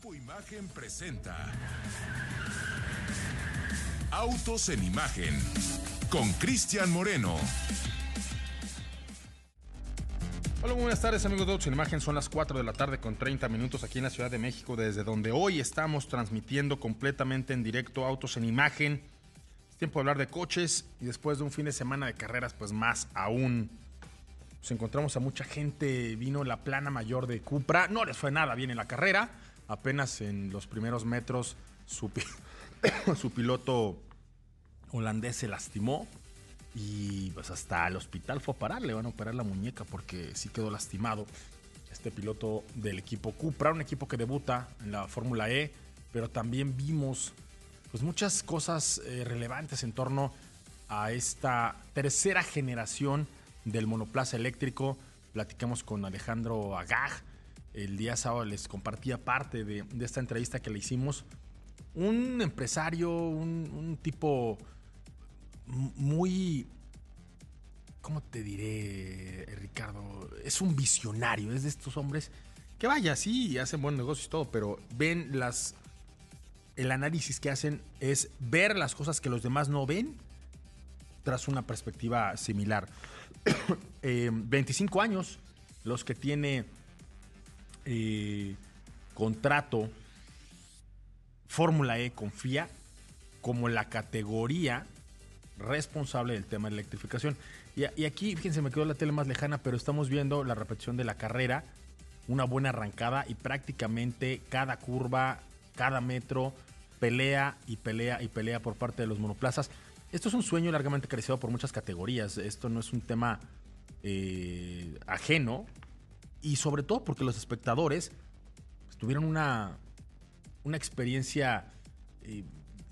Grupo Imagen presenta Autos en Imagen con Cristian Moreno. Hola, buenas tardes amigos de Autos en Imagen. Son las 4 de la tarde con 30 minutos aquí en la Ciudad de México, desde donde hoy estamos transmitiendo completamente en directo Autos en Imagen. Es tiempo de hablar de coches y después de un fin de semana de carreras, pues más aún. Nos encontramos a mucha gente, vino la plana mayor de Cupra, no les fue nada bien en la carrera, apenas en los primeros metros su, pi- su piloto holandés se lastimó y pues hasta el hospital fue a parar, le van a operar la muñeca porque sí quedó lastimado este piloto del equipo Cupra, un equipo que debuta en la Fórmula E, pero también vimos pues muchas cosas eh, relevantes en torno a esta tercera generación del monoplaza eléctrico. Platicamos con Alejandro Agag. El día sábado les compartía parte de, esta entrevista que le hicimos. Un empresario, un, tipo muy... ¿Cómo te diré, Ricardo? Es un visionario, es de estos hombres que vaya, sí, hacen buen negocio y todo, pero ven las... El análisis que hacen es ver las cosas que los demás no ven tras una perspectiva similar. Eh, 25 años, los que tiene contrato Fórmula E confía como la categoría responsable del tema de electrificación. Y, aquí, fíjense, me quedó la tele más lejana, pero estamos viendo la repetición de la carrera, una buena arrancada y prácticamente cada curva, cada metro, pelea y pelea y pelea por parte de los monoplazas. Esto es un sueño largamente crecido por muchas categorías. Esto no es un tema eh, ajeno. Y sobre todo porque los espectadores pues, tuvieron una, una experiencia eh,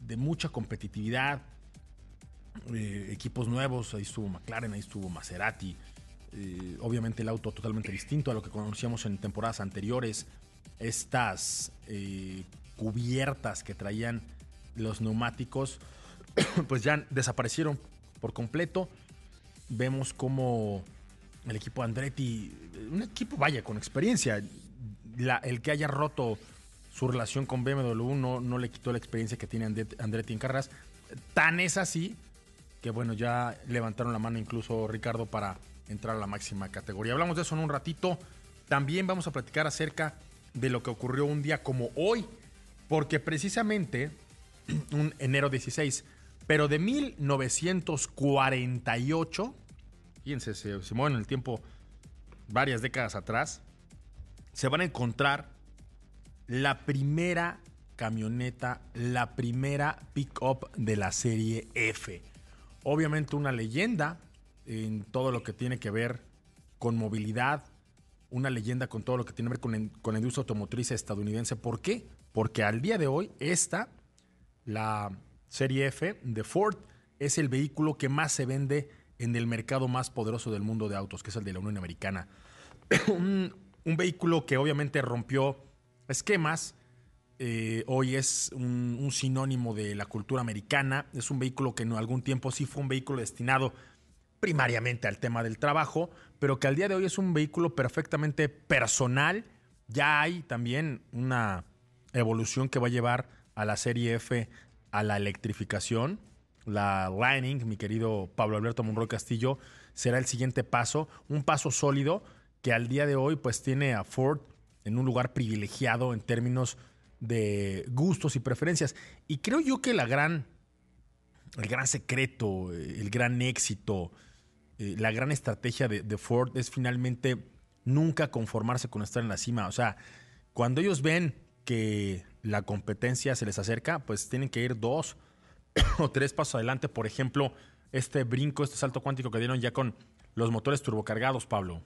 de mucha competitividad. eh, equipos nuevos, ahí estuvo McLaren, ahí estuvo Maserati. eh, obviamente el auto totalmente distinto a lo que conocíamos en temporadas anteriores. Estas cubiertas que traían los neumáticos, pues ya desaparecieron por completo. Vemos como el equipo Andretti, un equipo vaya con experiencia, el que haya roto su relación con BMW no, no le quitó la experiencia que tiene Andretti en carreras. Tan es así que bueno, ya levantaron la mano incluso Ricardo para entrar a la máxima categoría. Hablamos de eso en un ratito. También vamos a platicar acerca de lo que ocurrió un día como hoy, porque precisamente un enero 16, pero de 1948, fíjense, se, mueven en el tiempo varias décadas atrás, se van a encontrar la primera camioneta, la primera pick-up de la serie F. Obviamente una leyenda en todo lo que tiene que ver con movilidad, una leyenda con todo lo que tiene que ver con, con la industria automotriz estadounidense. ¿Por qué? Porque al día de hoy esta, la serie F de Ford, es el vehículo que más se vende en el mercado más poderoso del mundo de autos, que es el de la Unión Americana un, vehículo que obviamente rompió esquemas. eh, hoy es un sinónimo de la cultura americana. Es un vehículo que en algún tiempo sí fue un vehículo destinado primariamente al tema del trabajo, pero que al día de hoy es un vehículo perfectamente personal. Ya hay también una evolución que va a llevar a la serie F a la electrificación. La Lightning, mi querido Pablo Alberto Monroy Castillo, será el siguiente paso, un paso sólido que al día de hoy pues tiene a Ford en un lugar privilegiado en términos de gustos y preferencias. Y creo yo que la gran, el gran secreto, eh, el gran éxito, eh, la gran estrategia de, de Ford es finalmente nunca conformarse con estar en la cima. O sea, cuando ellos ven que la competencia se les acerca, pues tienen que ir dos o tres pasos adelante. Por ejemplo, este brinco, este salto cuántico que dieron ya con los motores turbocargados, Pablo.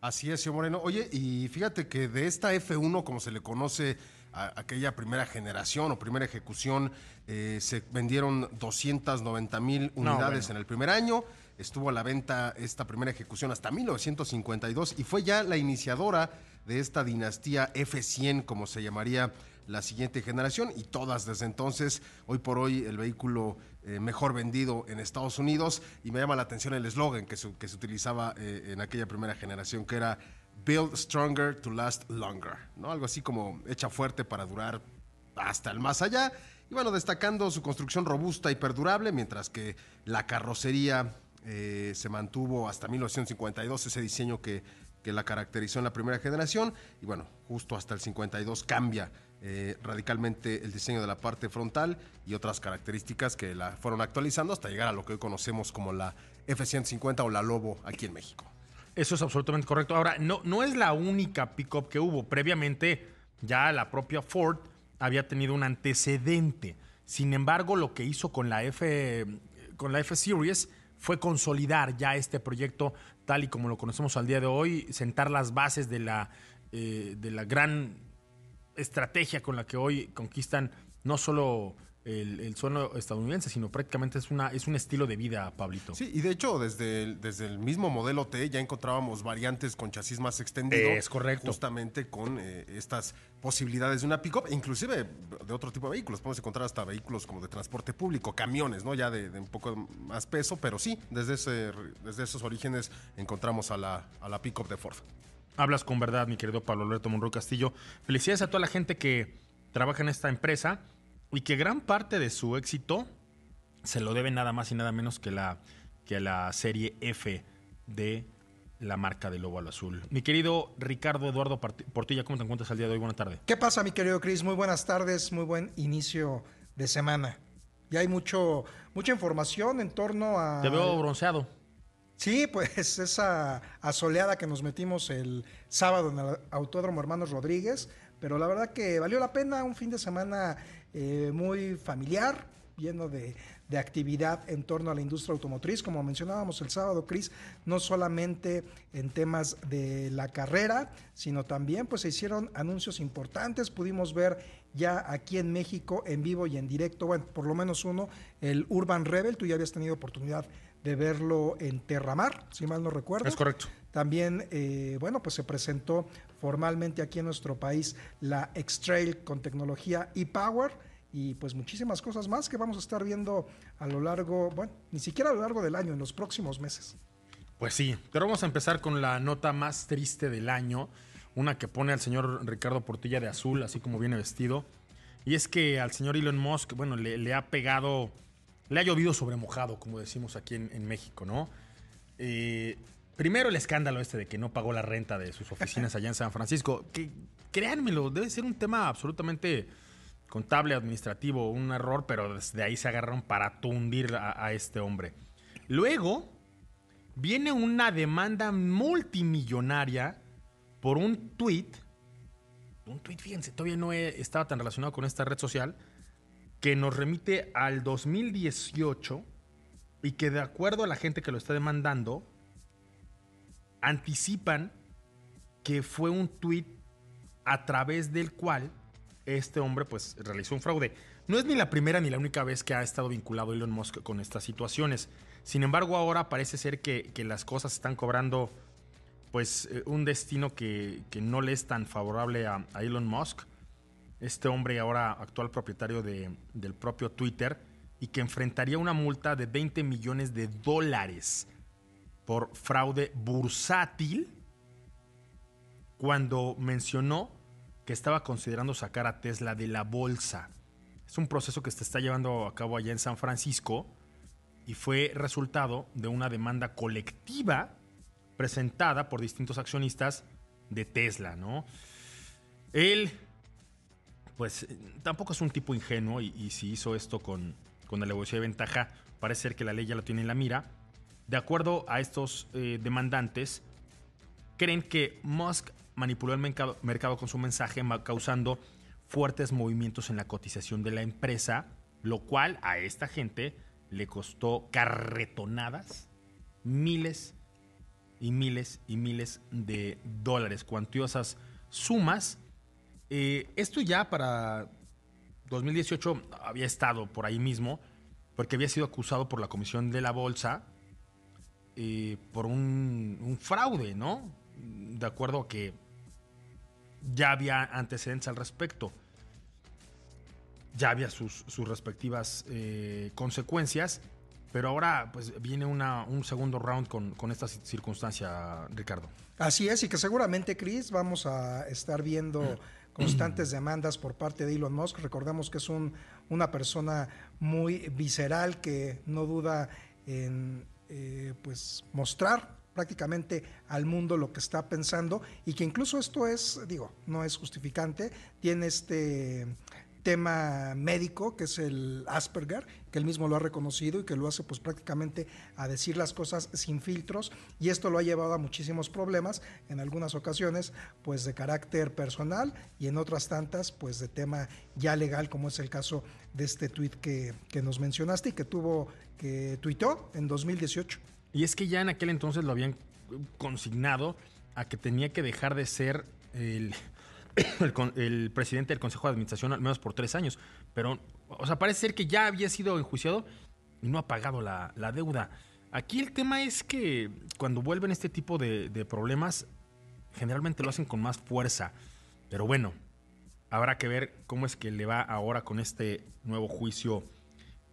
Así es, señor Moreno. Oye, y fíjate que de esta F1, como se le conoce a aquella primera generación o primera ejecución, eh, se vendieron 290 mil unidades bueno. en el primer año. Estuvo a la venta esta primera ejecución hasta 1952 y fue ya la iniciadora de esta dinastía F100, como se llamaría la siguiente generación, y todas desde entonces, hoy por hoy, el vehículo eh, mejor vendido en Estados Unidos. Y me llama la atención el eslogan que se, utilizaba eh, en aquella primera generación, que era Build Stronger to Last Longer, ¿no? Algo así como hecha fuerte para durar hasta el más allá. Y bueno, destacando su construcción robusta y perdurable, mientras que la carrocería eh, se mantuvo hasta 1952, ese diseño que, que, la caracterizó en la primera generación. Y bueno, justo hasta el 52 cambia eh, radicalmente el diseño de la parte frontal y otras características que la fueron actualizando hasta llegar a lo que hoy conocemos como la F-150 o la Lobo aquí en México. Eso es absolutamente correcto. Ahora, no, no es la única pickup que hubo. Previamente, ya la propia Ford había tenido un antecedente. Sin embargo, lo que hizo con la F, con la F Series fue consolidar ya este proyecto tal y como lo conocemos al día de hoy, sentar las bases de la, eh, de la gran estrategia con la que hoy conquistan no solo el, el, suelo estadounidense, sino prácticamente es, una, es un estilo de vida, Pablito. Sí, y de hecho, desde el, desde el mismo modelo T ya encontrábamos variantes con chasis más extendido. Es correcto. Justamente con eh, estas posibilidades de una pick-up, inclusive de otro tipo de vehículos. Podemos encontrar hasta vehículos como de transporte público, camiones, ¿no? Ya de, de un poco más peso, pero sí, desde, ese, desde esos orígenes encontramos a la, a la pick-up de Ford. Hablas con verdad, mi querido Pablo Alberto Monroy Castillo. Felicidades a toda la gente que trabaja en esta empresa y que gran parte de su éxito se lo debe nada más y nada menos que la, que la serie F de la marca de Lobo al Azul. Mi querido Ricardo Eduardo Portilla, ¿cómo te encuentras al día de hoy? Buenas tardes. ¿Qué pasa, mi querido Chris? Muy buenas tardes, muy buen inicio de semana. Ya hay mucho, mucha información en torno a... Te veo bronceado. Sí, pues esa asoleada que nos metimos el sábado en el Autódromo Hermanos Rodríguez, pero la verdad que valió la pena un fin de semana eh, muy familiar, lleno de, de, actividad en torno a la industria automotriz, como mencionábamos el sábado, Cris, no solamente en temas de la carrera, sino también pues se hicieron anuncios importantes, pudimos ver ya aquí en México en vivo y en directo, bueno, por lo menos uno, el Urban Rebel, tú ya habías tenido oportunidad de verlo en Terramar, si mal no recuerdo. Es correcto. También, eh, bueno, pues se presentó formalmente aquí en nuestro país la X-Trail con tecnología e-Power y pues muchísimas cosas más que vamos a estar viendo a lo largo, bueno, ni siquiera a lo largo del año, en los próximos meses. Pues sí, pero vamos a empezar con la nota más triste del año, una que pone al señor Ricardo Portilla de azul, así como viene vestido, y es que al señor Elon Musk, bueno, le, le ha pegado, le ha llovido sobre mojado, como decimos aquí en, México, ¿no? Eh, Primero el escándalo este de que no pagó la renta de sus oficinas allá en San Francisco. Que créanmelo, debe ser un tema absolutamente contable, administrativo, un error, pero desde ahí se agarraron para tundir a, este hombre. Luego viene una demanda multimillonaria por un tweet. Un tweet, fíjense, todavía no estaba tan relacionado con esta red social, que nos remite al 2018 y que de acuerdo a la gente que lo está demandando, anticipan que fue un tuit a través del cual este hombre pues realizó un fraude. No es ni la primera ni la única vez que ha estado vinculado Elon Musk con estas situaciones. Sin embargo, ahora parece ser que, que las cosas están cobrando pues un destino que, que, no le es tan favorable a, Elon Musk. Este hombre ahora actual propietario de, del propio Twitter y que enfrentaría una multa de 20 millones de dólares por fraude bursátil cuando mencionó que estaba considerando sacar a Tesla de la bolsa. Es un proceso que se está llevando a cabo allá en San Francisco y fue resultado de una demanda colectiva presentada por distintos accionistas de Tesla, ¿no? Él, pues, tampoco es un tipo ingenuo y, si hizo esto con, con alevosía de ventaja, parece ser que la ley ya lo tiene en la mira de acuerdo a estos eh, demandantes, creen que Musk manipuló el mercado, con su mensaje, causando fuertes movimientos en la cotización de la empresa, lo cual a esta gente le costó carretonadas, miles y miles y miles de dólares, cuantiosas sumas. Eh, esto ya para 2018 había estado por ahí mismo, porque había sido acusado por la Comisión de la Bolsa eh, por un, un, fraude, ¿no? De acuerdo a que ya había antecedentes al respecto. Ya había sus, sus respectivas eh, consecuencias. pero ahora pues viene una, un segundo round con, con esta circunstancia, Ricardo. Así es, y que seguramente, Chris, vamos a estar viendo constantes demandas por parte de Elon Musk. Recordamos que es un, una persona muy visceral que no duda en eh, pues mostrar prácticamente al mundo lo que está pensando y que incluso esto es, digo, no es justificante, tiene este tema médico, que es el Asperger, que él mismo lo ha reconocido y que lo hace pues prácticamente a decir las cosas sin filtros y esto lo ha llevado a muchísimos problemas en algunas ocasiones pues de carácter personal y en otras tantas pues de tema ya legal como es el caso de este tuit que, que nos mencionaste y que tuvo, que tuiteó en 2018. Y es que ya en aquel entonces lo habían consignado a que tenía que dejar de ser el el, presidente del Consejo de Administración al menos por tres años. Pero, o sea, parece ser que ya había sido enjuiciado y no ha pagado la, deuda. Aquí el tema es que cuando vuelven este tipo de, problemas, generalmente lo hacen con más fuerza. Pero bueno, habrá que ver cómo es que le va ahora con este nuevo juicio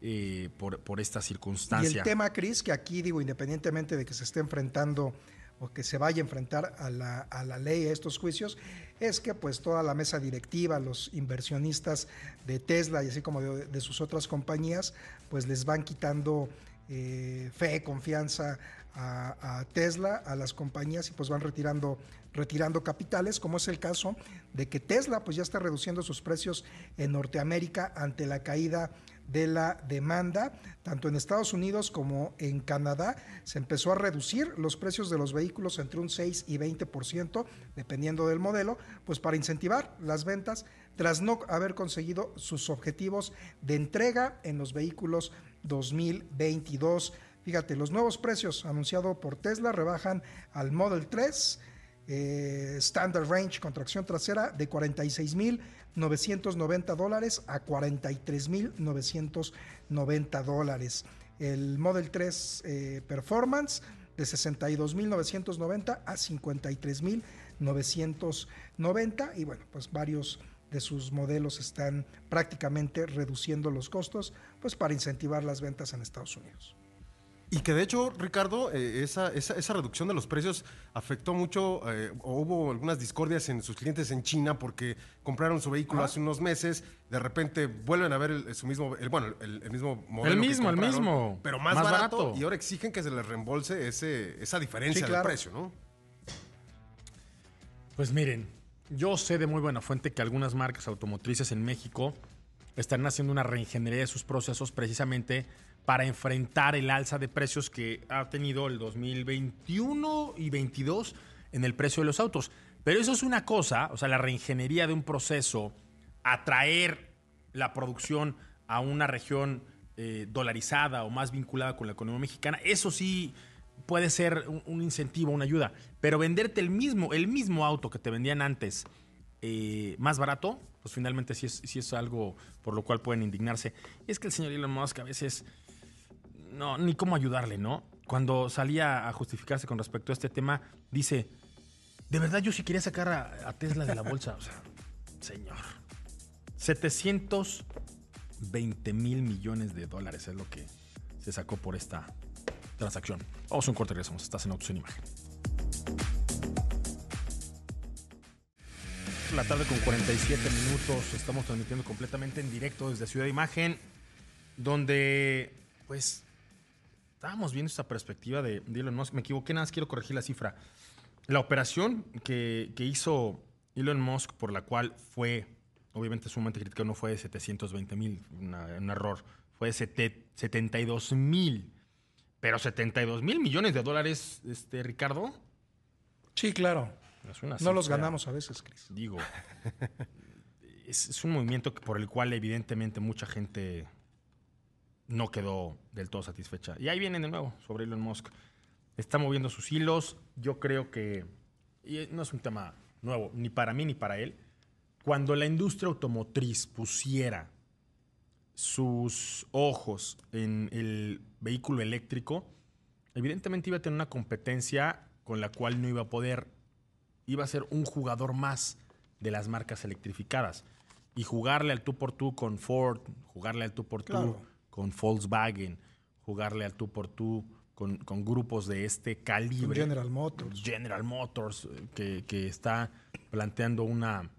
eh, por, por, esta circunstancia. Y el tema, Cris, que aquí digo, independientemente de que se esté enfrentando o que se vaya a enfrentar a la, a la ley, a estos juicios, es que pues toda la mesa directiva, los inversionistas de Tesla y así como de, sus otras compañías, pues les van quitando eh, fe, confianza a, a, Tesla, a las compañías y pues van retirando, retirando capitales, como es el caso de que Tesla pues ya está reduciendo sus precios en Norteamérica ante la caída de la demanda, tanto en Estados Unidos como en Canadá. Se empezó a reducir los precios de los vehículos entre un 6 y 20%, dependiendo del modelo, pues para incentivar las ventas tras no haber conseguido sus objetivos de entrega en los vehículos 2022. Fíjate, los nuevos precios anunciados por Tesla rebajan al Model 3, eh, Standard Range con tracción trasera de 46 mil 990 dólares a 43.990 dólares. El Model 3 eh, Performance de 62.990 a 53.990 y bueno, pues varios de sus modelos están prácticamente reduciendo los costos pues para incentivar las ventas en Estados Unidos. Y que de hecho, Ricardo, eh, esa, esa, reducción de los precios afectó mucho, eh, o hubo algunas discordias en sus clientes en China porque compraron su vehículo hace unos meses, de repente vuelven a ver su mismo, el, bueno, el, mismo modelo. El mismo, el mismo. Pero más, barato, y ahora exigen que se les reembolse ese, esa diferencia de precio, ¿no? Pues miren, yo sé de muy buena fuente que algunas marcas automotrices en México están haciendo una reingeniería de sus procesos precisamente para enfrentar el alza de precios que ha tenido el 2021 y 22 en el precio de los autos. Pero eso es una cosa, o sea, la reingeniería de un proceso, atraer la producción a una región eh, dolarizada o más vinculada con la economía mexicana, eso sí puede ser un, incentivo, una ayuda. Pero venderte el mismo, el mismo auto que te vendían antes eh, más barato, pues finalmente sí es, algo por lo cual pueden indignarse. Es que el señor Elon Musk a veces no, ni cómo ayudarle, ¿no? Cuando salía a justificarse con respecto a este tema, dice, de verdad yo sí quería sacar a, Tesla de la bolsa. O sea, señor. 720 mil millones de dólares es lo que se sacó por esta transacción. Vamos a un corte regresamos. Estás en Autos en Imagen. La tarde con 47 minutos. Estamos transmitiendo completamente en directo desde Ciudad de Imagen, donde, pues, estábamos viendo esta perspectiva de, Elon Musk. Me equivoqué, nada más quiero corregir la cifra. La operación que, hizo Elon Musk, por la cual fue, obviamente sumamente criticado, no fue de 720 mil, un error, fue de 72 mil. Pero 72 mil millones de dólares, este, Ricardo. Sí, claro. no los ganamos a veces, Chris. Digo, es, es, un movimiento por el cual evidentemente mucha gente no quedó del todo satisfecha. Y ahí vienen de nuevo sobre Elon Musk. Está moviendo sus hilos. Yo creo que, y no es un tema nuevo, ni para mí ni para él, cuando la industria automotriz pusiera sus ojos en el vehículo eléctrico, evidentemente iba a tener una competencia con la cual no iba a poder, iba a ser un jugador más de las marcas electrificadas. Y jugarle al tú por tú con Ford, jugarle al tú por tú con Volkswagen, jugarle al tú por tú con, con grupos de este calibre. General Motors. General Motors, eh, que, que está planteando una,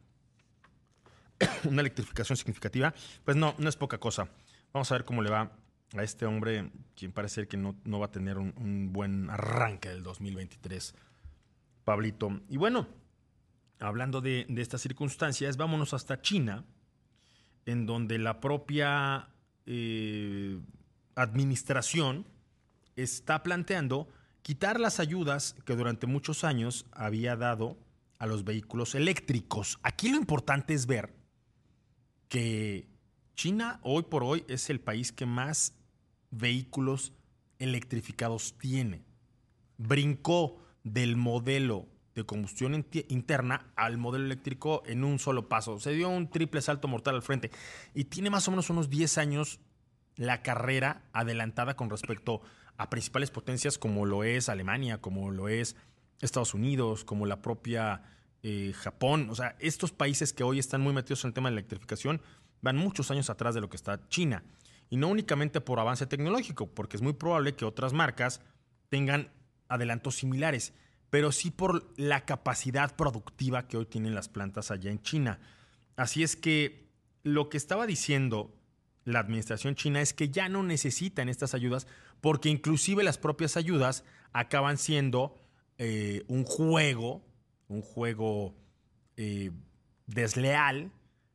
una electrificación significativa, pues no, no es poca cosa. Vamos a ver cómo le va a este hombre, quien parece que no, no va a tener un, un buen arranque del 2023, Pablito. Y bueno, hablando de, de estas circunstancias, vámonos hasta China, en donde la propia eh, administración está planteando quitar las ayudas que durante muchos años había dado a los vehículos eléctricos. Aquí lo importante es ver que China hoy por hoy es el país que más vehículos electrificados tiene. Brincó del modelo de combustión interna al modelo eléctrico en un solo paso. Se dio un triple salto mortal al frente y tiene más o menos unos 10 años la carrera adelantada con respecto a principales potencias como lo es Alemania, como lo es Estados Unidos, como la propia eh, Japón. O sea, estos países que hoy están muy metidos en el tema de la electrificación van muchos años atrás de lo que está China. Y no únicamente por avance tecnológico, porque es muy probable que otras marcas tengan adelantos similares, pero sí por la capacidad productiva que hoy tienen las plantas allá en China. Así es que lo que estaba diciendo la administración china es que ya no necesitan estas ayudas porque inclusive las propias ayudas acaban siendo eh, un juego, un juego eh, desleal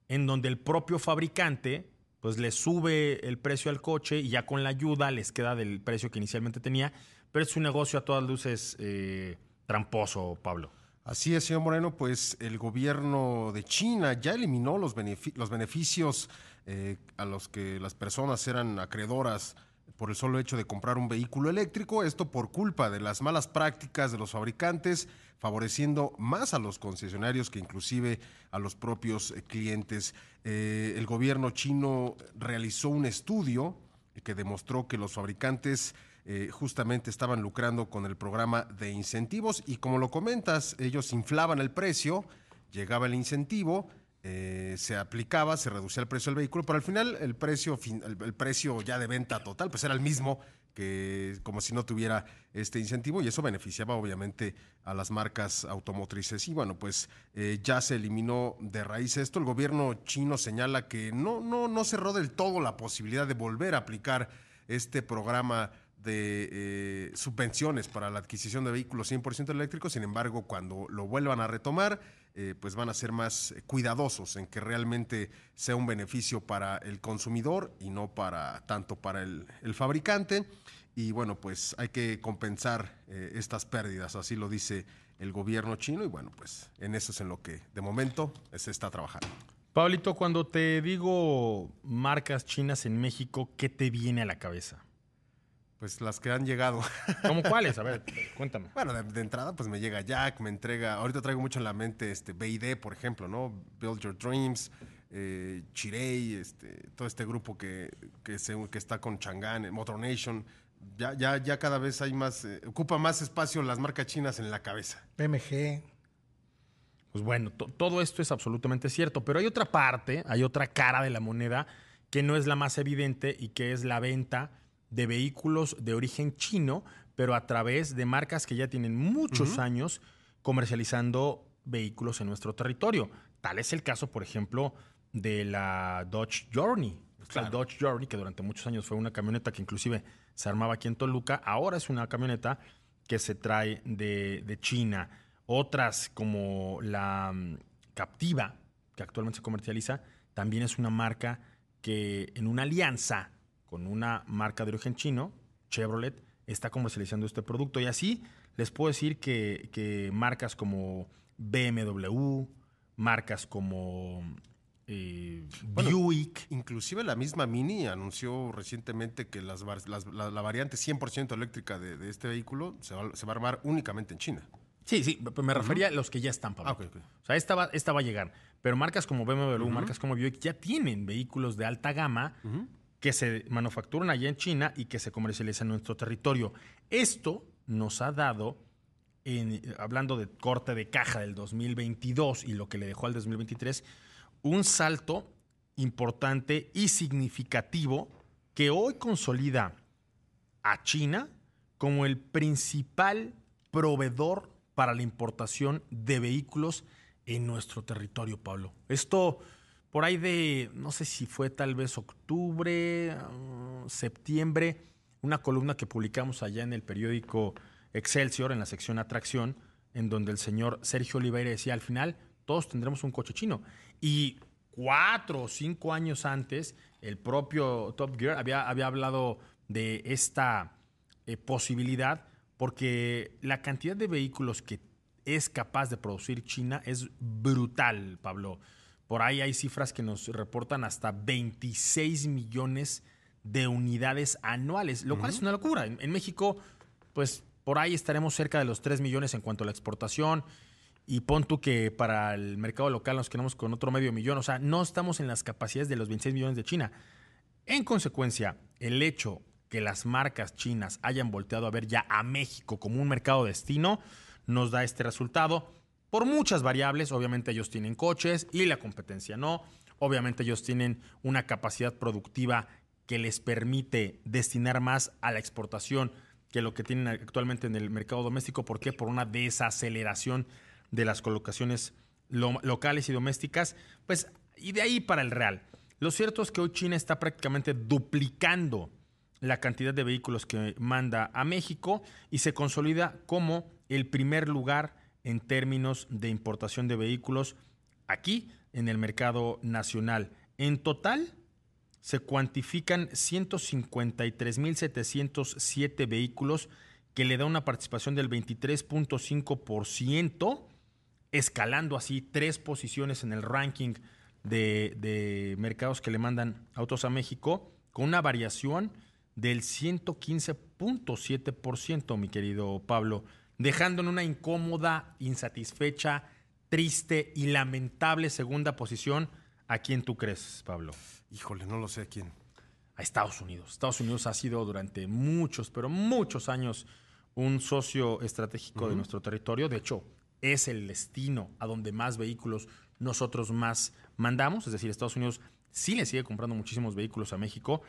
en donde el propio fabricante pues le sube el precio al coche y ya con la ayuda les queda del precio que inicialmente tenía, pero es un negocio a todas luces eh, tramposo, Pablo. Así es, señor Moreno, pues el gobierno de China ya eliminó los, benefi- los beneficios eh, a los que las personas eran acreedoras por el solo hecho de comprar un vehículo eléctrico, esto por culpa de las malas prácticas de los fabricantes, favoreciendo más a los concesionarios que inclusive a los propios eh, clientes. Eh, el gobierno chino realizó un estudio que demostró que los fabricantes eh, justamente estaban lucrando con el programa de incentivos y como lo comentas, ellos inflaban el precio, llegaba el incentivo, eh, se aplicaba, se reducía el precio del vehículo, pero al final el precio, el precio ya de venta total pues era el mismo que como si no tuviera este incentivo y eso beneficiaba obviamente a las marcas automotrices. Y bueno, pues eh, ya se eliminó de raíz esto. El gobierno chino señala que no, no, no cerró del todo la posibilidad de volver a aplicar este programa de eh, subvenciones para la adquisición de vehículos 100% eléctricos. Sin embargo, cuando lo vuelvan a retomar, eh, pues van a ser más cuidadosos en que realmente sea un beneficio para el consumidor y no para tanto para el, fabricante. Y bueno, pues hay que compensar eh, estas pérdidas, así lo dice el gobierno chino. Y bueno, pues en eso es en lo que de momento se está trabajando. Pablito, cuando te digo marcas chinas en México, ¿qué te viene a la cabeza? Pues las que han llegado. ¿Cómo cuáles? A ver, cuéntame. Bueno, de, de entrada, pues me llega Jack, me entrega. Ahorita traigo mucho en la mente este BID, por ejemplo, ¿no? Build Your Dreams, eh, Chirei, este, todo este grupo que, que, se, que está con Chang'an, Motor Nation. Ya, ya, ya cada vez hay más, eh, ocupa más espacio las marcas chinas en la cabeza. PMG. Pues bueno, to- todo esto es absolutamente cierto, pero hay otra parte, hay otra cara de la moneda que no es la más evidente y que es la venta de vehículos de origen chino, pero a través de marcas que ya tienen muchos años comercializando vehículos en nuestro territorio. Tal es el caso, por ejemplo, de la Dodge Journey. La Dodge Journey, que durante muchos años fue una camioneta que inclusive se armaba aquí en Toluca, ahora es una camioneta que se trae de, de China. Otras como la mm, Captiva, que actualmente se comercializa, también es una marca que en una alianza con una marca de origen chino, Chevrolet, está comercializando este producto. Y así les puedo decir que, que marcas como BMW, marcas como eh, Buick, Inclusive la misma Mini anunció recientemente que las, las- la, la variante 100% eléctrica de, de este vehículo se va, se va a armar únicamente en China. Sí, sí, me refería a los que ya están, Pablo. Ah, ok, ok. O sea, esta va, esta va a llegar. Pero marcas como BMW, marcas como Buick ya tienen vehículos de alta gama que se manufacturan allá en China y que se comercializan en nuestro territorio. Esto nos ha dado, hablando de corte de caja del 2022 y lo que le dejó al 2023, un salto importante y significativo que hoy consolida a China como el principal proveedor para la importación de vehículos en nuestro territorio, Pablo. Esto por ahí de, no sé si fue tal vez octubre, uh, septiembre, una columna que publicamos allá en el periódico Excelsior, en la sección Atracción, en donde el señor Sergio Oliveira decía, al final todos tendremos un coche chino. Y cuatro o cinco años antes, el propio Top Gear había, había hablado de esta eh, posibilidad porque la cantidad de vehículos que es capaz de producir China es brutal, Pablo. Por ahí hay cifras que nos reportan hasta 26 millones de unidades anuales, lo cual es una locura. En, en, México, pues por ahí estaremos cerca de los 3 millones en cuanto a la exportación. Y pon tú que para el mercado local nos quedamos con otro medio millón. O sea, no estamos en las capacidades de los 26 millones de China. En consecuencia, el hecho que las marcas chinas hayan volteado a ver ya a México como un mercado destino nos da este resultado. Por muchas variables, obviamente ellos tienen coches y la competencia no. Obviamente ellos tienen una capacidad productiva que les permite destinar más a la exportación que lo que tienen actualmente en el mercado doméstico. ¿Por qué? Por una desaceleración de las colocaciones lo locales y domésticas. Pues, y de ahí para el real. Lo cierto es que hoy China está prácticamente duplicando la cantidad de vehículos que manda a México y se consolida como el primer lugar en términos de importación de vehículos aquí en el mercado nacional. En total se cuantifican 153.707 vehículos que le da una participación del 23.5%, escalando así tres posiciones en el ranking de, de mercados que le mandan autos a México, con una variación del 115.7%, mi querido Pablo, dejando en una incómoda, insatisfecha, triste y lamentable segunda posición a quién tú crees, Pablo. Híjole, no lo sé a quién. A Estados Unidos. Estados Unidos ha sido durante muchos, pero muchos años un socio estratégico uh -huh. de nuestro territorio. De hecho, es el destino a donde más vehículos nosotros más mandamos. Es decir, Estados Unidos sí le sigue comprando muchísimos vehículos a México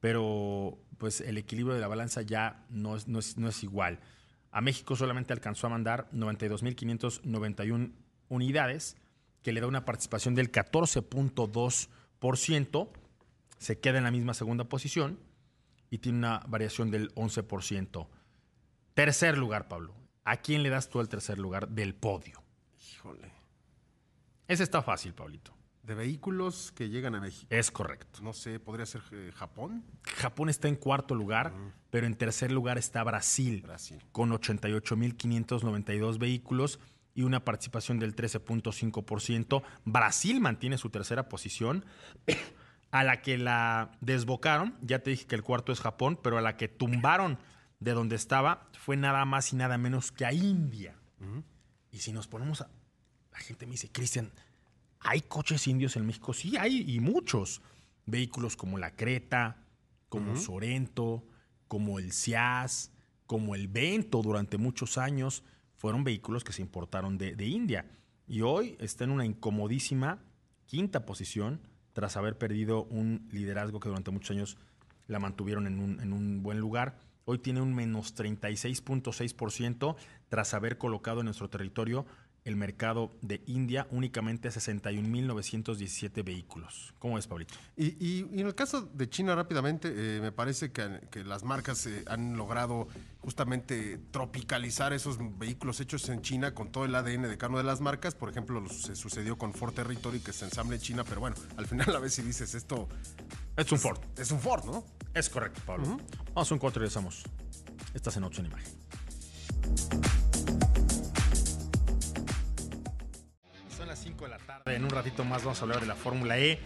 pero pues el equilibrio de la balanza ya no es, no es, no es igual. A México solamente alcanzó a mandar 92.591 unidades, que le da una participación del 14.2%, se queda en la misma segunda posición y tiene una variación del 11%. Tercer lugar, Pablo. ¿A quién le das tú el tercer lugar del podio? Híjole. Ese está fácil, Pablito. De vehículos que llegan a México. Es correcto. No sé, podría ser eh, Japón. Japón está en cuarto lugar, uh -huh. pero en tercer lugar está Brasil, Brasil. con 88.592 vehículos y una participación del 13.5%. Brasil mantiene su tercera posición, a la que la desbocaron, ya te dije que el cuarto es Japón, pero a la que tumbaron de donde estaba fue nada más y nada menos que a India. Uh -huh. Y si nos ponemos a... La gente me dice, Cristian, ¿Hay coches indios en México? Sí, hay y muchos. Vehículos como la Creta, como uh -huh. Sorento, como el Ciaz, como el Vento durante muchos años, fueron vehículos que se importaron de, de India. Y hoy está en una incomodísima quinta posición tras haber perdido un liderazgo que durante muchos años la mantuvieron en un, en un buen lugar. Hoy tiene un menos 36.6% tras haber colocado en nuestro territorio el mercado de India únicamente a 61.917 vehículos. ¿Cómo es, Pablito? Y, y, y, en el caso de China, rápidamente, eh, me parece que, que, las marcas eh, han logrado justamente tropicalizar esos vehículos hechos en China con todo el ADN de cada una de las marcas. Por ejemplo, lo, se sucedió con Ford Territory, que se ensambla en China, pero bueno, al final a veces dices esto... Es un Ford. Es un Ford, ¿no? Es correcto, Pablo. Uh -huh. Vamos a un corte y regresamos. Estás en Opción Imagen. De la tarde. En un ratito más vamos a hablar de la Fórmula E.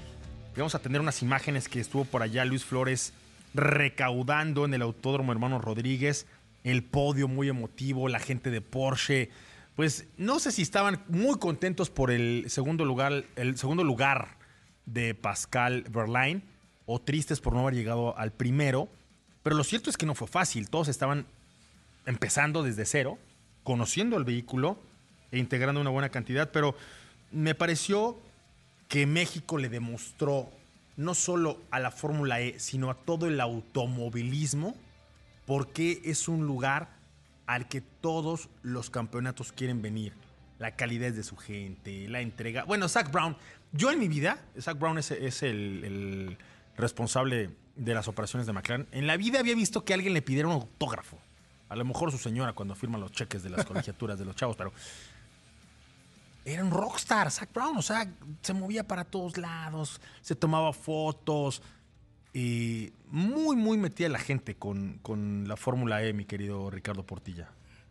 Vamos a tener unas imágenes que estuvo por allá Luis Flores recaudando en el Autódromo Hermano Rodríguez. El podio muy emotivo, la gente de Porsche. Pues no sé si estaban muy contentos por el segundo lugar, el segundo lugar de Pascal Verlaine o tristes por no haber llegado al primero. Pero lo cierto es que no fue fácil. Todos estaban empezando desde cero, conociendo el vehículo e integrando una buena cantidad. Pero me pareció que México le demostró no solo a la Fórmula E, sino a todo el automovilismo, porque es un lugar al que todos los campeonatos quieren venir. La calidez de su gente, la entrega. Bueno, Zach Brown, yo en mi vida, Zach Brown es, es el, el responsable de las operaciones de McLaren. En la vida había visto que alguien le pidiera un autógrafo. A lo mejor su señora cuando firma los cheques de las colegiaturas de los chavos, pero era un rockstar, Zach Brown. O sea, se movía para todos lados, se tomaba fotos. Y muy, muy metía la gente con, con la Fórmula E, mi querido Ricardo Portilla.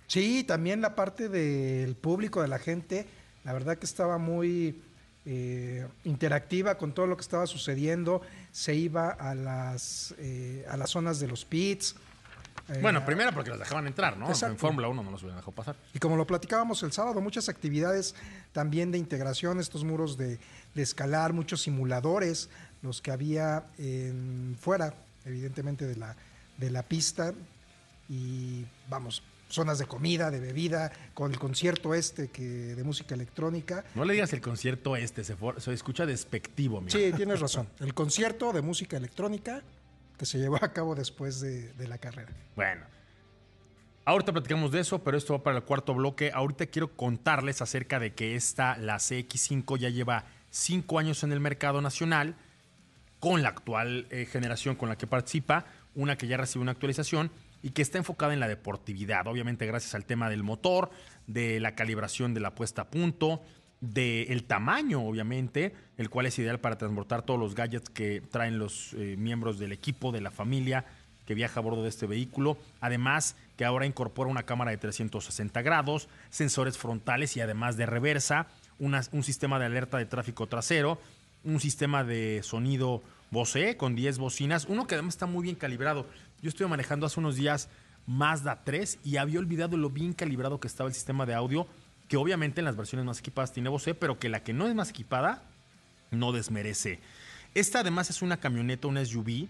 Sí, también la parte del público, de la gente, la verdad que estaba muy eh, interactiva con todo lo que estaba sucediendo. Se iba a las, eh, a las zonas de los pits. eh, Bueno, primero porque los dejaban entrar, ¿no? Exacto. En Fórmula 1 no los hubieran dejado pasar. Y como lo platicábamos el sábado, muchas actividades también de integración, estos muros de, de escalar, muchos simuladores, los que había en, fuera, evidentemente, de la, de la pista. Y vamos, zonas de comida, de bebida, con el concierto este que, de música electrónica. No le digas el concierto este, se, for- se escucha despectivo, mira. Sí, tienes razón. El concierto de música electrónica que se llevó a cabo después de, de la carrera. Bueno. Ahorita platicamos de eso, pero esto va para el cuarto bloque. Ahorita quiero contarles acerca de que esta, la CX5, ya lleva cinco años en el mercado nacional con la actual eh, generación con la que participa, una que ya recibe una actualización y que está enfocada en la deportividad, obviamente gracias al tema del motor, de la calibración de la puesta a punto, del tamaño, obviamente, el cual es ideal para transportar todos los gadgets que traen los eh, miembros del equipo, de la familia que viaja a bordo de este vehículo. Además, que ahora incorpora una cámara de 360 grados, sensores frontales y además de reversa, un sistema de alerta de tráfico trasero, un sistema de sonido Bose con 10 bocinas, uno que además está muy bien calibrado. Yo estuve manejando hace unos días Mazda 3 y había olvidado lo bien calibrado que estaba el sistema de audio, que obviamente en las versiones más equipadas tiene Bose, pero que la que no es más equipada no desmerece. Esta además es una camioneta, una SUV,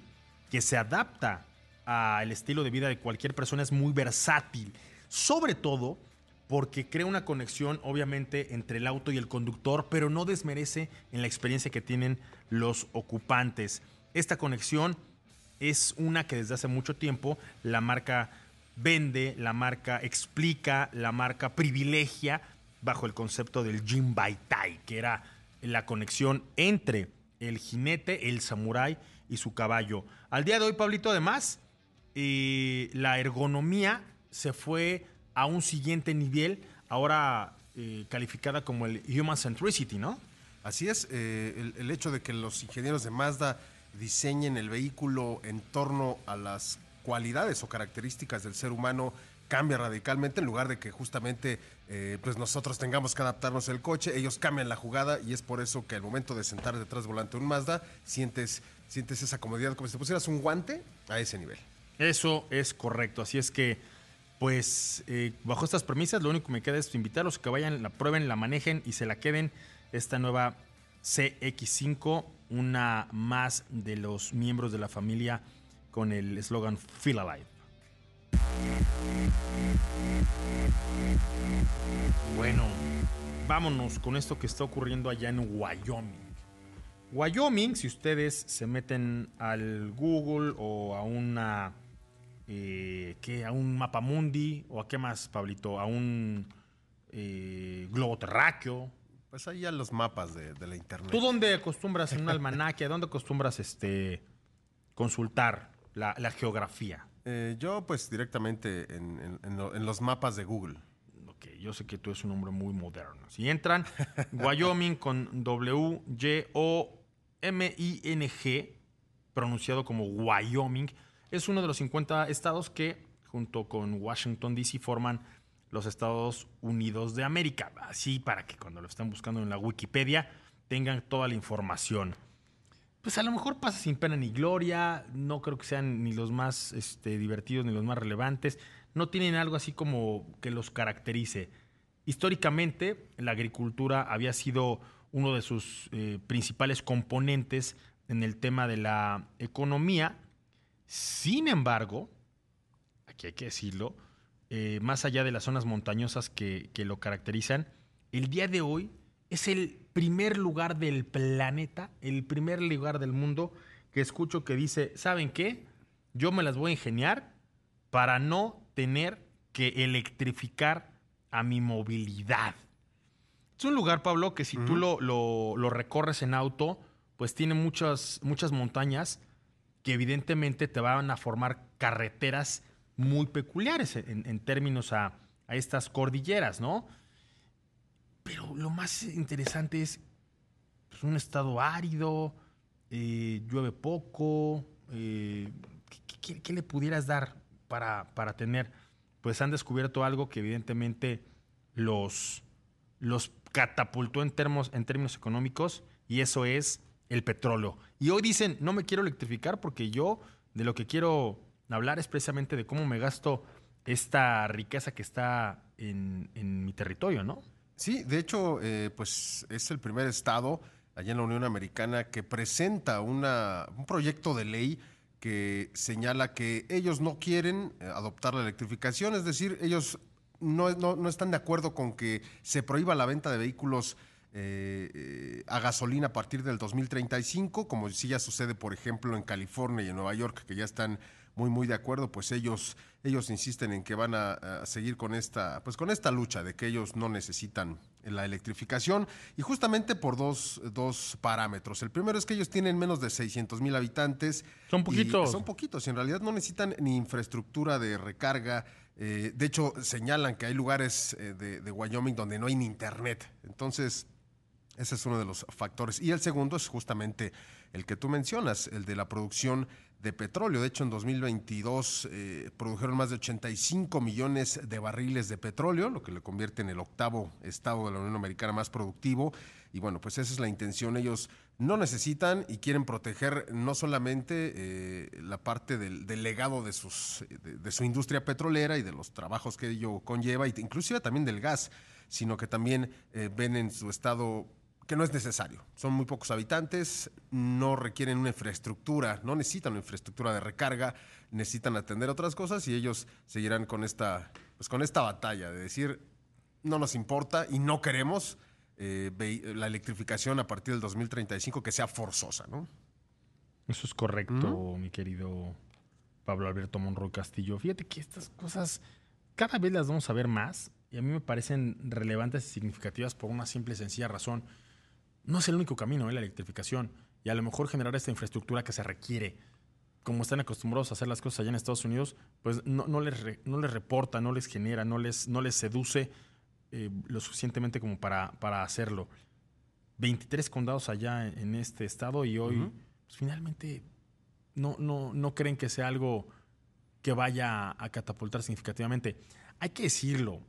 que se adapta al estilo de vida de cualquier persona, es muy versátil, sobre todo porque crea una conexión obviamente entre el auto y el conductor, pero no desmerece en la experiencia que tienen los ocupantes. Esta conexión es una que desde hace mucho tiempo la marca vende, la marca explica, la marca privilegia bajo el concepto del Jin Baitai, que era la conexión entre el jinete, el samurái y su caballo. Al día de hoy, Pablito, además, eh, la ergonomía se fue a un siguiente nivel, ahora eh, calificada como el Human Centricity, ¿no? Así es, eh, el, el hecho de que los ingenieros de Mazda diseñen el vehículo en torno a las cualidades o características del ser humano cambia radicalmente en lugar de que justamente eh, pues nosotros tengamos que adaptarnos al coche, ellos cambian la jugada y es por eso que al momento de sentar detrás volante un Mazda sientes, sientes esa comodidad como si te pusieras un guante a ese nivel. Eso es correcto. Así es que, pues, eh, bajo estas premisas, lo único que me queda es invitarlos a que vayan, la prueben, la manejen y se la queden. Esta nueva CX5, una más de los miembros de la familia con el eslogan Feel Alive. Bueno, vámonos con esto que está ocurriendo allá en Wyoming. Wyoming, si ustedes se meten al Google o a una eh, ¿qué? a un mapa mundi o a qué más, Pablito, a un eh, globo terráqueo. Pues ahí ya los mapas de, de la internet. ¿Tú dónde acostumbras en un almanaque? ¿Dónde acostumbras este consultar la, la geografía? Eh, yo pues directamente en, en- en lo- en los mapas de Google. Ok, yo sé que tú eres un hombre muy moderno. Si entran, Wyoming con W-Y-O-M-I-N-G, pronunciado como Wyoming, es uno de los 50 estados que, junto con Washington, D.C., forman los Estados Unidos de América. Así para que cuando lo estén buscando en la Wikipedia tengan toda la información. Pues a lo mejor pasa sin pena ni gloria, no creo que sean ni los más este, divertidos ni los más relevantes, no tienen algo así como que los caracterice. Históricamente, la agricultura había sido uno de sus eh, principales componentes en el tema de la economía. Sin embargo, aquí hay que decirlo, eh, más allá de las zonas montañosas que, que lo caracterizan, el día de hoy es el primer lugar del planeta, el primer lugar del mundo que escucho que dice, ¿saben qué? Yo me las voy a ingeniar para no tener que electrificar a mi movilidad. Es un lugar, Pablo, que si tú lo, lo- lo recorres en auto, pues tiene muchas, muchas montañas evidentemente te van a formar carreteras muy peculiares en, términos a, estas cordilleras, ¿no? Pero lo más interesante es pues, un estado árido, eh, llueve poco. eh, ¿qué, le pudieras dar para, para tener? Pues han descubierto algo que evidentemente los, los catapultó en, en términos económicos y eso es el petróleo. Y hoy dicen, no me quiero electrificar porque yo de lo que quiero hablar es precisamente de cómo me gasto esta riqueza que está en, en mi territorio, ¿no? Sí, de hecho, eh, pues es el primer estado allá en la Unión Americana que presenta una, un proyecto de ley que señala que ellos no quieren eh, adoptar la electrificación, es decir, ellos no, no- no están de acuerdo con que se prohíba la venta de vehículos eh, a gasolina a partir del 2035, como sí ya sucede, por ejemplo, en California y en Nueva York, que ya están muy, muy de acuerdo, pues ellos, ellos insisten en que van a, a seguir con esta, pues con esta lucha de que ellos no necesitan la electrificación y justamente por dos, dos parámetros. El primero es que ellos tienen menos de 600 mil habitantes. Son poquitos. Son poquitos y en realidad no necesitan ni infraestructura de recarga. eh, de hecho, señalan que hay lugares eh, de, de Wyoming donde no hay ni internet. Entonces, ese es uno de los factores. Y el segundo es justamente el que tú mencionas, el de la producción de petróleo. De hecho, en 2022 eh, produjeron más de 85 millones de barriles de petróleo, lo que le convierte en el octavo estado de la Unión Americana más productivo. Y bueno, pues esa es la intención. Ellos no necesitan y quieren proteger no solamente eh, la parte del, legado de, sus, de, su industria petrolera y de los trabajos que ello conlleva, inclusive también del gas, sino que también eh, ven en su estado que no es necesario. Son muy pocos habitantes, no requieren una infraestructura, no necesitan una infraestructura de recarga, necesitan atender otras cosas y ellos seguirán con esta, pues con esta batalla de decir no nos importa y no queremos eh, la electrificación a partir del 2035 que sea forzosa, ¿no? Eso es correcto, mi querido Pablo Alberto Monroy Castillo. Fíjate que estas cosas cada vez las vamos a ver más y a mí me parecen relevantes y significativas por una simple y sencilla razón. No es el único camino, ¿eh? la electrificación. Y a lo mejor generar esta infraestructura que se requiere. Como están acostumbrados a hacer las cosas allá en Estados Unidos, pues no, no les, re- no les reporta, no les genera, no les, no les seduce eh, lo suficientemente como para, para hacerlo. 23 condados allá en, en este estado y hoy, pues, finalmente, no, no, no creen que sea algo que vaya a catapultar significativamente. Hay que decirlo,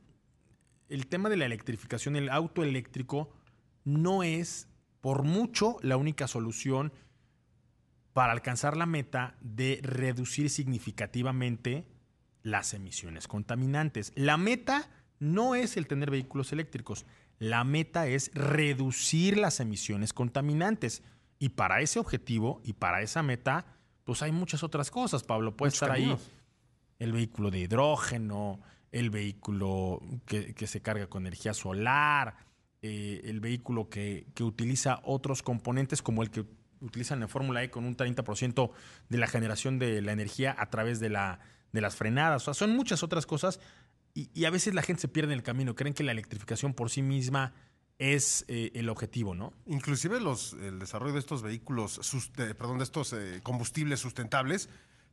el tema de la electrificación, el auto eléctrico, no es por mucho la única solución para alcanzar la meta de reducir significativamente las emisiones contaminantes. La meta no es el tener vehículos eléctricos, la meta es reducir las emisiones contaminantes. Y para ese objetivo y para esa meta, pues hay muchas otras cosas, Pablo. Puede estar ahí el vehículo de hidrógeno, el vehículo que, que se carga con energía solar, eh, el vehículo que, que utiliza otros componentes como el que utilizan en Fórmula E con un 30% de la generación de la energía a través de, la, de las frenadas. O sea, son muchas otras cosas y, a veces la gente se pierde en el camino. Creen que la electrificación por sí misma es eh, el objetivo, ¿no? Inclusive los, el desarrollo de estos vehículos, de- perdón, de estos eh, combustibles sustentables,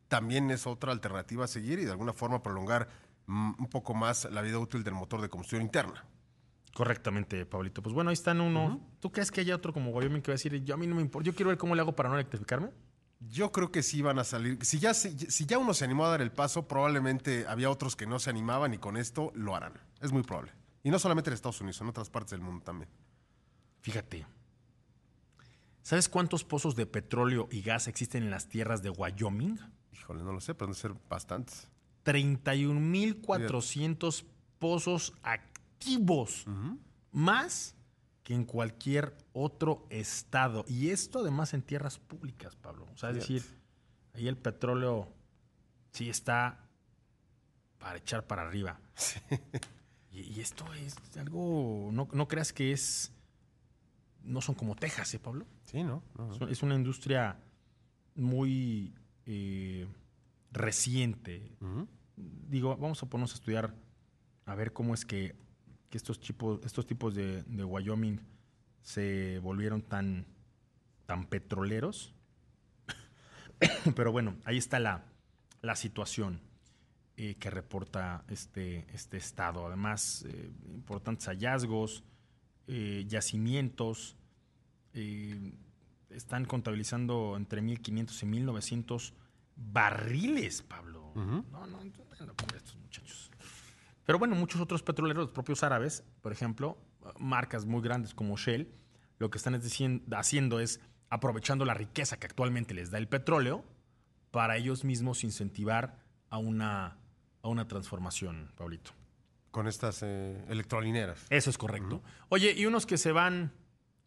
también es otra alternativa a seguir y de alguna forma prolongar mm, un poco más la vida útil del motor de combustión interna. Correctamente, Pablito. Pues bueno, ahí están uno. ¿Tú crees que haya otro como Wyoming que va a decir, yo a mí no me importa, yo quiero ver cómo le hago para no electrificarme? Yo creo que sí van a salir. Si ya, si ya uno se animó a dar el paso, probablemente había otros que no se animaban y con esto lo harán. Es muy probable. Y no solamente en Estados Unidos, en otras partes del mundo también. Fíjate. ¿Sabes cuántos pozos de petróleo y gas existen en las tierras de Wyoming? Híjole, no lo sé, pero deben ser bastantes. 31.400 pozos activos. Más que en cualquier otro estado. Y esto además en tierras públicas, Pablo. O sea, es decir, ahí el petróleo sí está para echar para arriba. Y, y esto es algo, no, no creas que es, no son como Texas, ¿eh, Pablo? Sí, ¿no? No, no. Es- una industria muy eh, reciente. Digo, vamos a ponernos a estudiar a ver cómo es que, que estos, tipos, estos tipos de, de Wyoming se volvieron tan, tan petroleros. Pero bueno, ahí está la, la situación eh, que reporta este, este estado. Además, eh, importantes hallazgos, eh, yacimientos. están contabilizando entre 1.500 y 1.900 barriles, Pablo. No, no, no, estos muchachos. Pero bueno, muchos otros petroleros, los propios árabes, por ejemplo, marcas muy grandes como Shell, lo que están es haciendo es aprovechando la riqueza que actualmente les da el petróleo para ellos mismos incentivar a una, a una transformación, Pablito. Con estas eh, electrolineras. Eso es correcto. Oye, y unos que se van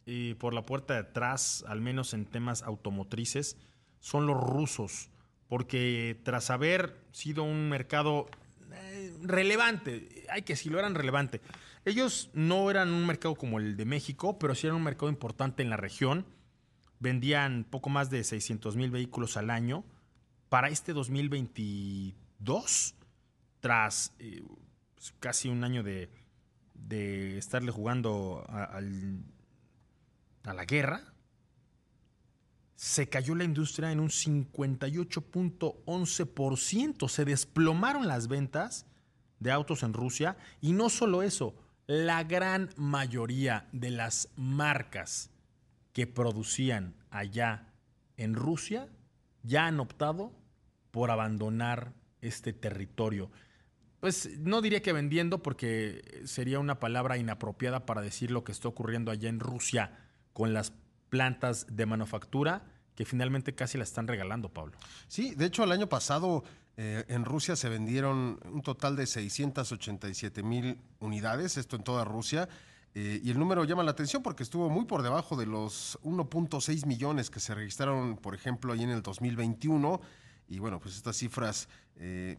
eh, por la puerta de atrás, al menos en temas automotrices, son los rusos, porque tras haber sido un mercado relevante, hay que decirlo, eran relevante. Ellos no eran un mercado como el de México, pero sí eran un mercado importante en la región. Vendían poco más de 600 mil vehículos al año. Para este 2022, tras eh, pues, casi un año de, de estarle jugando a, la guerra, se cayó la industria en un 58.11%. Se desplomaron las ventas de autos en Rusia y no solo eso, la gran mayoría de las marcas que producían allá en Rusia ya han optado por abandonar este territorio. Pues no diría que vendiendo porque sería una palabra inapropiada para decir lo que está ocurriendo allá en Rusia con las plantas de manufactura que finalmente casi la están regalando, Pablo. Sí, de hecho el año pasado eh, en Rusia se vendieron un total de 687 mil unidades, esto en toda Rusia. eh, y el número llama la atención porque estuvo muy por debajo de los 1.6 millones que se registraron, por ejemplo, ahí en el 2021. Y bueno, pues estas cifras eh,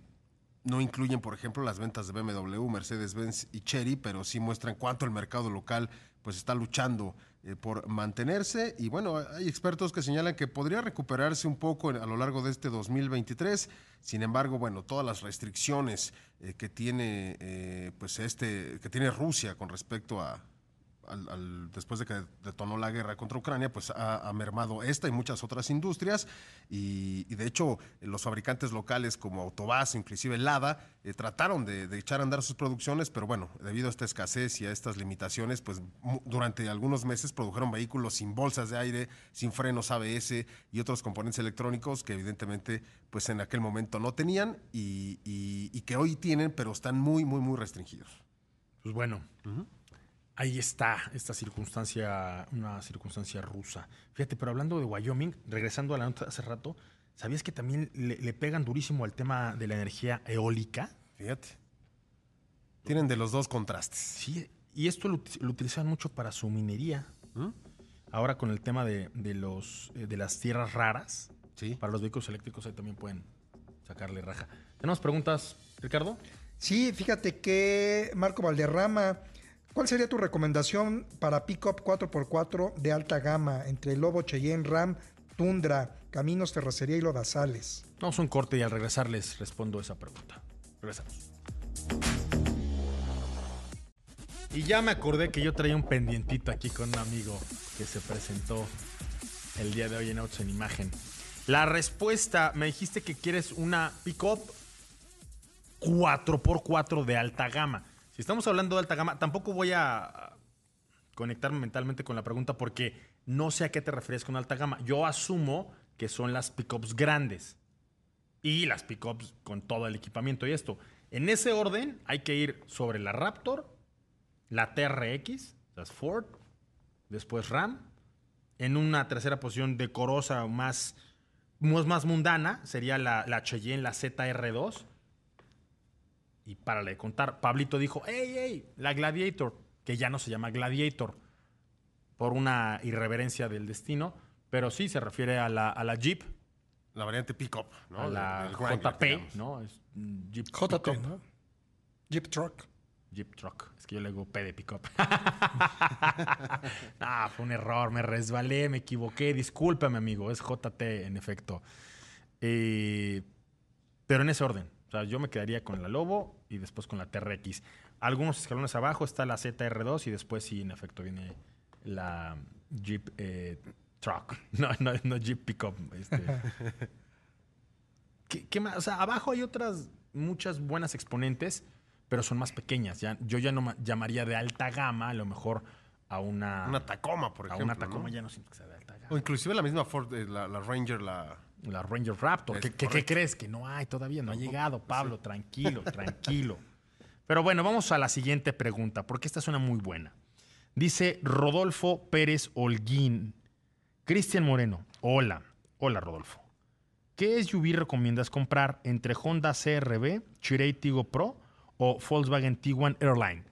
no incluyen, por ejemplo, las ventas de BMW, Mercedes-Benz y Chery, pero sí muestran cuánto el mercado local pues está luchando eh, por mantenerse. Y bueno, hay expertos que señalan que podría recuperarse un poco a lo largo de este 2023. Sin embargo, bueno, todas las restricciones eh, que tiene eh, pues este que tiene Rusia con respecto a al- al- después de que detonó la guerra contra Ucrania, pues ha, ha mermado esta y muchas otras industrias. Y, y de hecho, los fabricantes locales como Autobás, inclusive Lada, eh, trataron de, de echar a andar sus producciones, pero bueno, debido a esta escasez y a estas limitaciones, pues durante algunos meses produjeron vehículos sin bolsas de aire, sin frenos ABS y otros componentes electrónicos que evidentemente pues en aquel momento no tenían y, y- y que hoy tienen, pero están muy, muy, muy restringidos. Pues bueno, ahí está esta circunstancia, una circunstancia rusa. Fíjate, pero hablando de Wyoming, regresando a la nota de hace rato, ¿sabías que también le, le pegan durísimo al tema de la energía eólica? Fíjate. Tienen de los dos contrastes. Sí, y esto lo, lo utilizan mucho para su minería. ¿Mm? Ahora con el tema de, de los, eh, de las tierras raras, Sí. para los vehículos eléctricos ahí también pueden sacarle raja. ¿Tenemos preguntas, Ricardo? Sí, fíjate que Marco Valderrama, ¿cuál sería tu recomendación para Pickup 4x4 de alta gama entre Lobo, Cheyenne, Ram, Tundra, Caminos, Terracería y Lodazales? Vamos a un corte y al regresar les respondo esa pregunta. Regresamos. Y ya me acordé que yo traía un pendientito aquí con un amigo que se presentó el día de hoy en Autos en Imagen. La respuesta, me dijiste que quieres una pick-up 4x4 de alta gama. Si estamos hablando de alta gama, tampoco voy a conectarme mentalmente con la pregunta porque no sé a qué te refieres con alta gama. Yo asumo que son las pickups grandes y las pickups con todo el equipamiento y esto. En ese orden hay que ir sobre la Raptor, la TRX, las Ford, después Ram, en una tercera posición decorosa más, más, mundana sería la Cheyenne, la ZR2. Y para de contar, Pablito dijo, hey, hey, la Gladiator, que ya no se llama Gladiator, por una irreverencia del destino, pero sí se refiere a la, a la Jeep, La variante pickup, ¿no? a la JP, digamos. ¿no? Es Jeep JT, Pickup. ¿no? Jeep Truck. Jeep Truck. Es que yo le digo P de pickup. ah, fue un error, me resbalé, me equivoqué. Discúlpame, amigo. Es JT, en efecto. Eh, pero en ese orden. Sea, yo me quedaría con la Lobo y después con la TRX. Algunos escalones abajo está la ZR2 y después sí, en efecto, viene la Jeep eh, Truck. No, no, no Jeep Pickup. Este. ¿Qué, qué más? O sea, abajo hay otras muchas buenas exponentes, pero son más pequeñas. Ya, yo ya no ma- llamaría de alta gama, a lo mejor a una, Una Tacoma, por a ejemplo. una Tacoma ¿no? ya no siento que sea de alta gama. O inclusive la misma Ford, eh, la, la Ranger, la... La Ranger Raptor. ¿Qué, qué- qué correcto. crees? Que no hay todavía, no ha llegado, Pablo. Tranquilo, tranquilo. Pero bueno, vamos a la siguiente pregunta, porque esta es una muy buena. Dice Rodolfo Pérez Holguín. Cristian Moreno. Hola. Hola, Rodolfo. ¿Qué SUV recomiendas comprar entre Honda CRV, Chirey Tigo Pro o Volkswagen Tiguan Airline?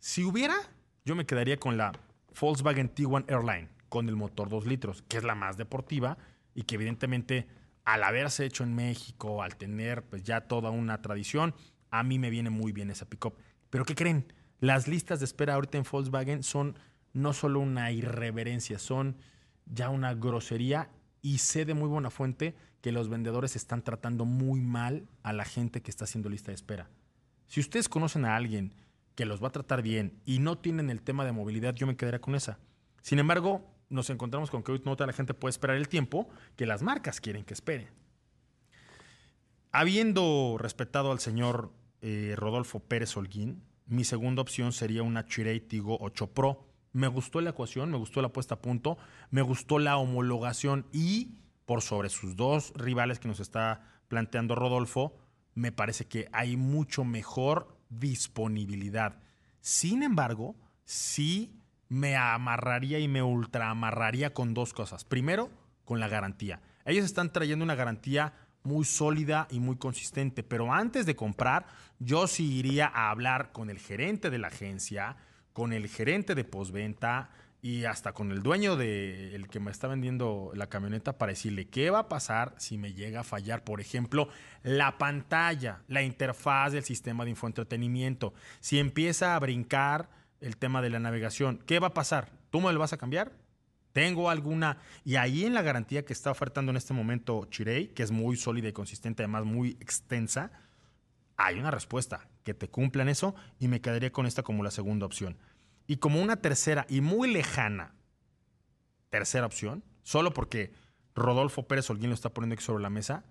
Si hubiera, yo me quedaría con la Volkswagen Tiguan Airline, con el motor 2 litros, que es la más deportiva y que evidentemente al haberse hecho en México, al tener pues ya toda una tradición, a mí me viene muy bien esa pickup. Pero ¿qué creen? Las listas de espera ahorita en Volkswagen son no solo una irreverencia, son ya una grosería y sé de muy buena fuente que los vendedores están tratando muy mal a la gente que está haciendo lista de espera. Si ustedes conocen a alguien que los va a tratar bien y no tienen el tema de movilidad, yo me quedaría con esa. Sin embargo, nos encontramos con que hoy no toda la gente puede esperar el tiempo que las marcas quieren que espere. Habiendo respetado al señor eh, Rodolfo Pérez Holguín, mi segunda opción sería una Chirey Tigo 8 Pro. Me gustó la ecuación, me gustó la puesta a punto, me gustó la homologación y por sobre sus dos rivales que nos está planteando Rodolfo, me parece que hay mucho mejor disponibilidad. Sin embargo, sí me amarraría y me ultra amarraría con dos cosas. Primero, con la garantía. Ellos están trayendo una garantía muy sólida y muy consistente, pero antes de comprar, yo sí iría a hablar con el gerente de la agencia, con el gerente de postventa y hasta con el dueño de que me está vendiendo la camioneta para decirle qué va a pasar si me llega a fallar, por ejemplo, la pantalla, la interfaz del sistema de infoentretenimiento. Si empieza a brincar el tema de la navegación, ¿qué va a pasar? ¿Tú me lo vas a cambiar? ¿Tengo alguna? Y ahí en la garantía que está ofertando en este momento Chirey, que es muy sólida y consistente, además muy extensa, hay una respuesta que te cumplan eso y me quedaría con esta como la segunda opción. Y como una tercera y muy lejana tercera opción, solo porque Rodolfo Pérez Holguín lo está poniendo aquí sobre la mesa,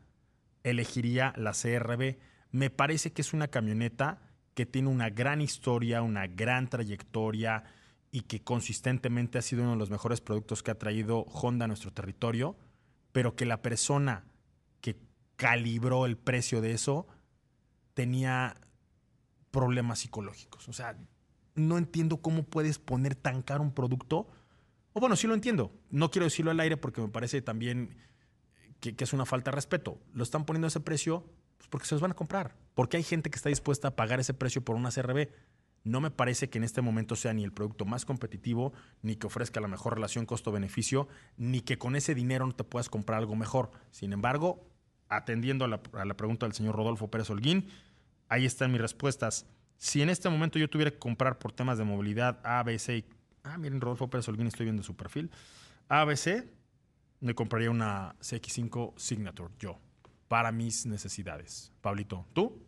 elegiría la CRB. Me parece que es una camioneta que tiene una gran historia, una gran trayectoria y que consistentemente ha sido uno de los mejores productos que ha traído Honda a nuestro territorio, pero que la persona que calibró el precio de eso tenía problemas psicológicos. O sea, no entiendo cómo puedes poner tan caro un producto. O bueno, sí lo entiendo. No quiero decirlo al aire porque me parece también que, es una falta de respeto. Lo están poniendo a ese precio pues porque se los van a comprar. Porque hay gente que está dispuesta a pagar ese precio por una CRB. No me parece que en este momento sea ni el producto más competitivo, ni que ofrezca la mejor relación costo-beneficio, ni que con ese dinero no te puedas comprar algo mejor. Sin embargo, atendiendo a la, pregunta del señor Rodolfo Pérez Holguín, ahí están mis respuestas. Si en este momento yo tuviera que comprar por temas de movilidad A, B, C, y- ah, miren, Rodolfo Pérez Holguín, estoy viendo su perfil, A, B, C, me compraría una CX5 Signature yo, para mis necesidades. Pablito, ¿tú?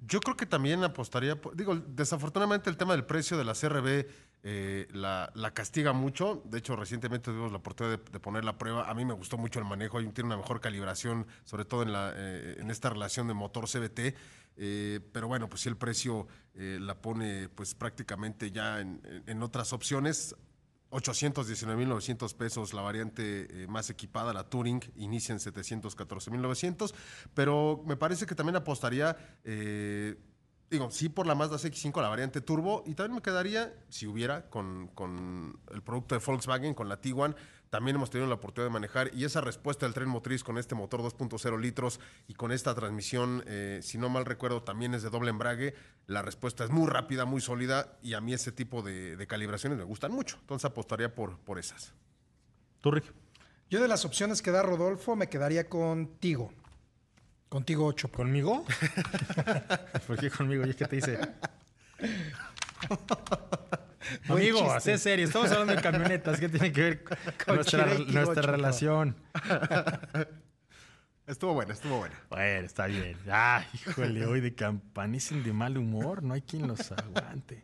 Yo creo que también apostaría, digo, desafortunadamente el tema del precio de la CRB eh, la, castiga mucho. De hecho, recientemente tuvimos la oportunidad de, poner la prueba. A mí me gustó mucho el manejo, tiene una mejor calibración, sobre todo en, la, eh, en esta relación de motor CBT. Eh, pero bueno, pues sí el precio eh, la pone pues prácticamente ya en, en otras opciones. 819.900 pesos la variante eh, más equipada, la Touring, inicia en 714.900, pero me parece que también apostaría, eh, digo, sí por la Mazda CX-5, la variante Turbo, y también me quedaría, si hubiera, con, con el producto de Volkswagen, con la Tiguan, también hemos tenido la oportunidad de manejar, y esa respuesta del tren motriz con este motor 2.0 litros y con esta transmisión, eh, si no mal recuerdo, también es de doble embrague, la respuesta es muy rápida, muy sólida, y a mí ese tipo de, de calibraciones me gustan mucho, entonces apostaría por, por esas. ¿Tú, Rick? Yo de las opciones que da Rodolfo me quedaría contigo. Contigo 8. ¿Conmigo? ¿Por qué conmigo? ¿Y es que te dice? Amigo, sé serio, estamos hablando de camionetas. ¿Qué tiene que ver con Con nuestra, Chirey Tigo nuestra 8 Pro. relación? Estuvo buena, estuvo buena. Bueno, está bien. Ay, híjole, hoy de campanicen de mal humor, no hay quien los aguante.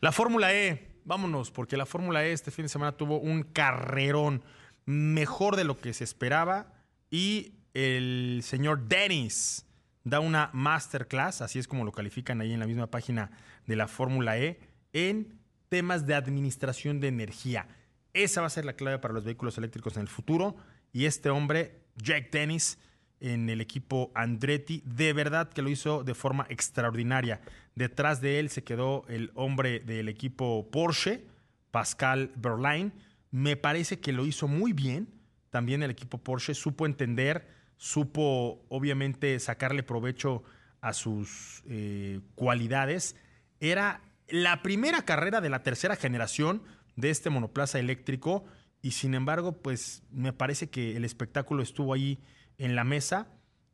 La Fórmula E, vámonos, porque la Fórmula E este fin de semana tuvo un carrerón mejor de lo que se esperaba y el señor Dennis da una masterclass, así es como lo califican ahí en la misma página de la Fórmula E, en temas de administración de energía. Esa va a ser la clave para los vehículos eléctricos en el futuro. Y este hombre, Jack Dennis, en el equipo Andretti, de verdad que lo hizo de forma extraordinaria. Detrás de él se quedó el hombre del equipo Porsche, Pascal Berlain. Me parece que lo hizo muy bien. También el equipo Porsche supo entender, supo obviamente sacarle provecho a sus eh, cualidades. Era la primera carrera de la tercera generación de este monoplaza eléctrico y sin embargo, pues me parece que el espectáculo estuvo ahí en la mesa.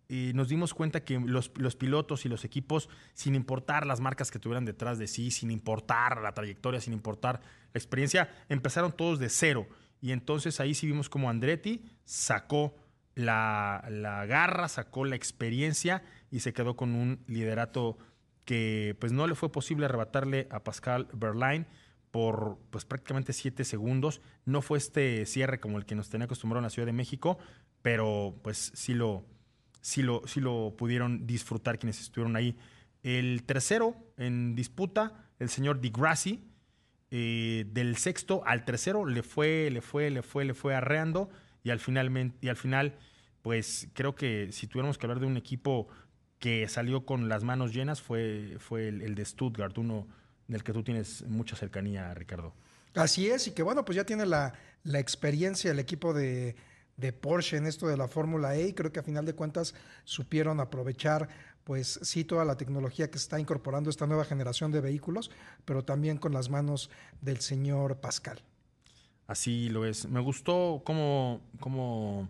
Y nos dimos cuenta que los, los, pilotos y los equipos, sin importar las marcas que tuvieran detrás de sí, sin importar la trayectoria, sin importar la experiencia, empezaron todos de cero. Y entonces ahí sí vimos como Andretti sacó la, la garra, sacó la experiencia y se quedó con un liderato que pues no le fue posible arrebatarle a Pascal Berlain por pues prácticamente siete segundos. No fue este cierre como el que nos tenía acostumbrado en la Ciudad de México, pero pues sí lo, sí lo, sí lo pudieron disfrutar quienes estuvieron ahí. El tercero en disputa, el señor Di Grassi, eh, del sexto al tercero le fue, le fue, le fue, le fue arreando y al, final, y al final, pues creo que si tuviéramos que hablar de un equipo que salió con las manos llenas fue, fue el, el de Stuttgart, uno del que tú tienes mucha cercanía, Ricardo. Así es, y que bueno, pues ya tiene la, la experiencia el equipo de, de, Porsche en esto de la Fórmula E y creo que a final de cuentas supieron aprovechar pues sí toda la tecnología que está incorporando esta nueva generación de vehículos, pero también con las manos del señor Pascal. Así lo es. Me gustó cómo, cómo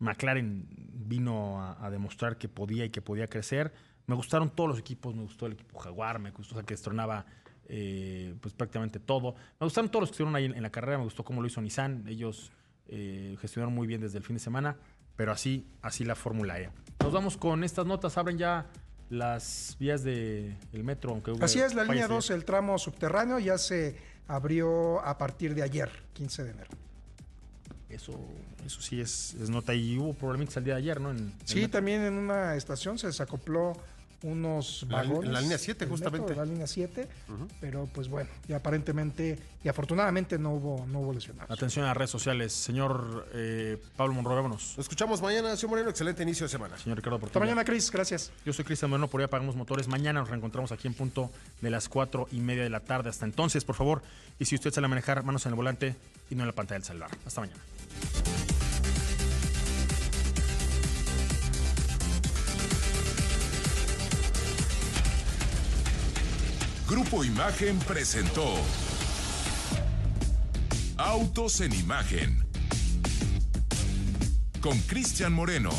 McLaren vino a, a demostrar que podía y que podía crecer. Me gustaron todos los equipos, me gustó el equipo Jaguar, me gustó o sea, que estrenaba eh, pues prácticamente todo. Me gustaron todos los que estuvieron ahí en, en la carrera, me gustó cómo lo hizo Nissan, ellos eh, gestionaron muy bien desde el fin de semana, pero así, así la Fórmula E. Nos vamos con estas notas, abren ya las vías del de metro. Aunque así es, la línea 2, el tramo subterráneo, ya se abrió a partir de ayer, 15 de enero. Eso, eso sí es, es nota y hubo probablemente el día de ayer, ¿no? En, sí, también en una estación se desacopló unos vagones. En la línea 7, justamente. Metro, la línea 7, uh -huh. pero pues bueno, y aparentemente y afortunadamente no hubo, no hubo lesionados. Atención a las redes sociales. Señor eh, Pablo Monroy, vámonos. Nos escuchamos mañana, señor Moreno. Excelente inicio de semana. Señor Ricardo Portilla. Hasta mañana, Cris. Gracias. Yo soy Cristian Moreno, por ahí apagamos motores. Mañana nos reencontramos aquí en punto de las 4 y media de la tarde. Hasta entonces, por favor, y si usted sale a manejar, manos en el volante y no en la pantalla del celular. Hasta mañana. Grupo Imagen presentó Autos en Imagen con Cristian Moreno.